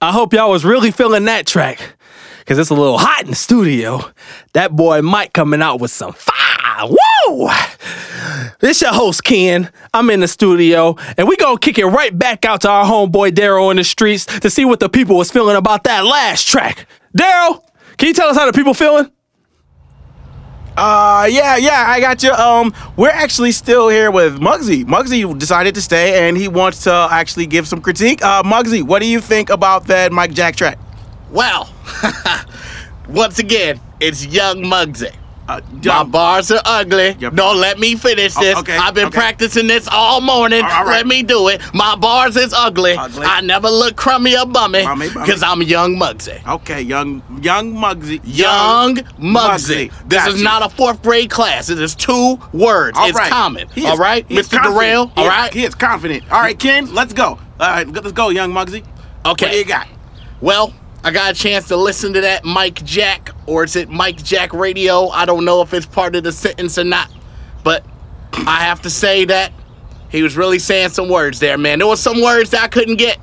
I hope y'all was really feeling that track. Cause it's a little hot in the studio. That boy Mike coming out with some fire. Woo! This your host, Ken. I'm in the studio, and we gonna kick it right back out to our homeboy Daryl in the streets to see what the people was feeling about that last track. Daryl, can you tell us how the people feeling? Uh, yeah, yeah, I got you. Um, we're actually still here with Mugsy. Mugsy decided to stay, and he wants to actually give some critique. Uh, Mugsy, what do you think about that Mike Jack track? Well, once again, it's Young Mugsy. Uh, My bars are ugly. Yep. Don't let me finish Oh, this. okay, I've been okay. practicing this all morning. All right. Let me do it. My bars is ugly. Ugly. I never look crummy or bummy because I'm Young Mugsy. okay, young, young Mugsy. Young Mugsy. This Got is you. not a fourth grade class. It is two words. All it's right. common. Is- all right, Mr. confident. Darrell. He right. He is confident. All right, Ken, let's go. All right, let's go, young Mugsy. Okay. What do you got? Well, I got a chance to listen to that Mike Jack, or is it Mike Jack Radio? I don't know if it's part of the sentence or not, but I have to say that he was really saying some words there, man. There was some words that I couldn't get.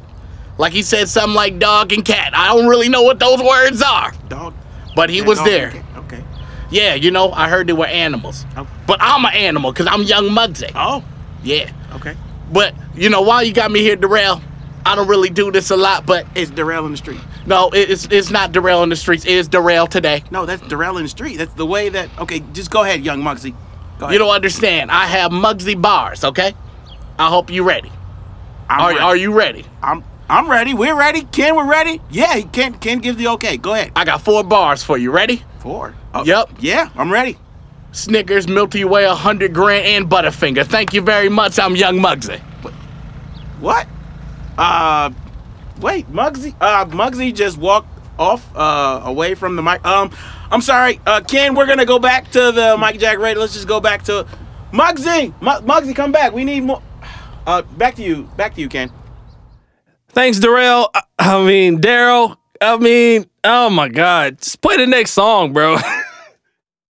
Like he said something like dog and cat. I don't really know what those words are, Dog. but he Yeah, was there. Okay. okay. Yeah, you know, I heard they were animals. Oh. But I'm an animal because I'm young Mugsy. Oh, Yeah. okay. But, you know, while you got me here, Darrell, I don't really do this a lot, but It's Darrell in the street. No, it's, it's not Darrell in the streets. It is Darrell today. No, that's Darrell in the street. That's the way that. Okay, just go ahead, young Mugsy. Go ahead. You don't understand. I have Mugsy bars, okay? I hope you ready. I'm Are, ready. are you ready? I'm I'm ready. We're ready. Ken, we're ready. Yeah, Ken Ken gives the okay. Go ahead. I got four bars for you. Ready? Four. Oh, Yep. Yeah, I'm ready. Snickers, Milky Way, 100 grand, and Butterfinger. Thank you very much. I'm Young Mugsy. What? Uh, wait, Mugsy. Uh, Mugsy just walked off uh away from the mic. Um, I'm sorry, uh, Ken. We're gonna go back to the Mike Jack radio. Let's just go back to Mugsy. Mu- Mugsy, come back. We need more. Uh, back to you. Back to you, Ken. Thanks, Darrell. I, I mean, Daryl. I mean, oh my God. Just play the next song, bro.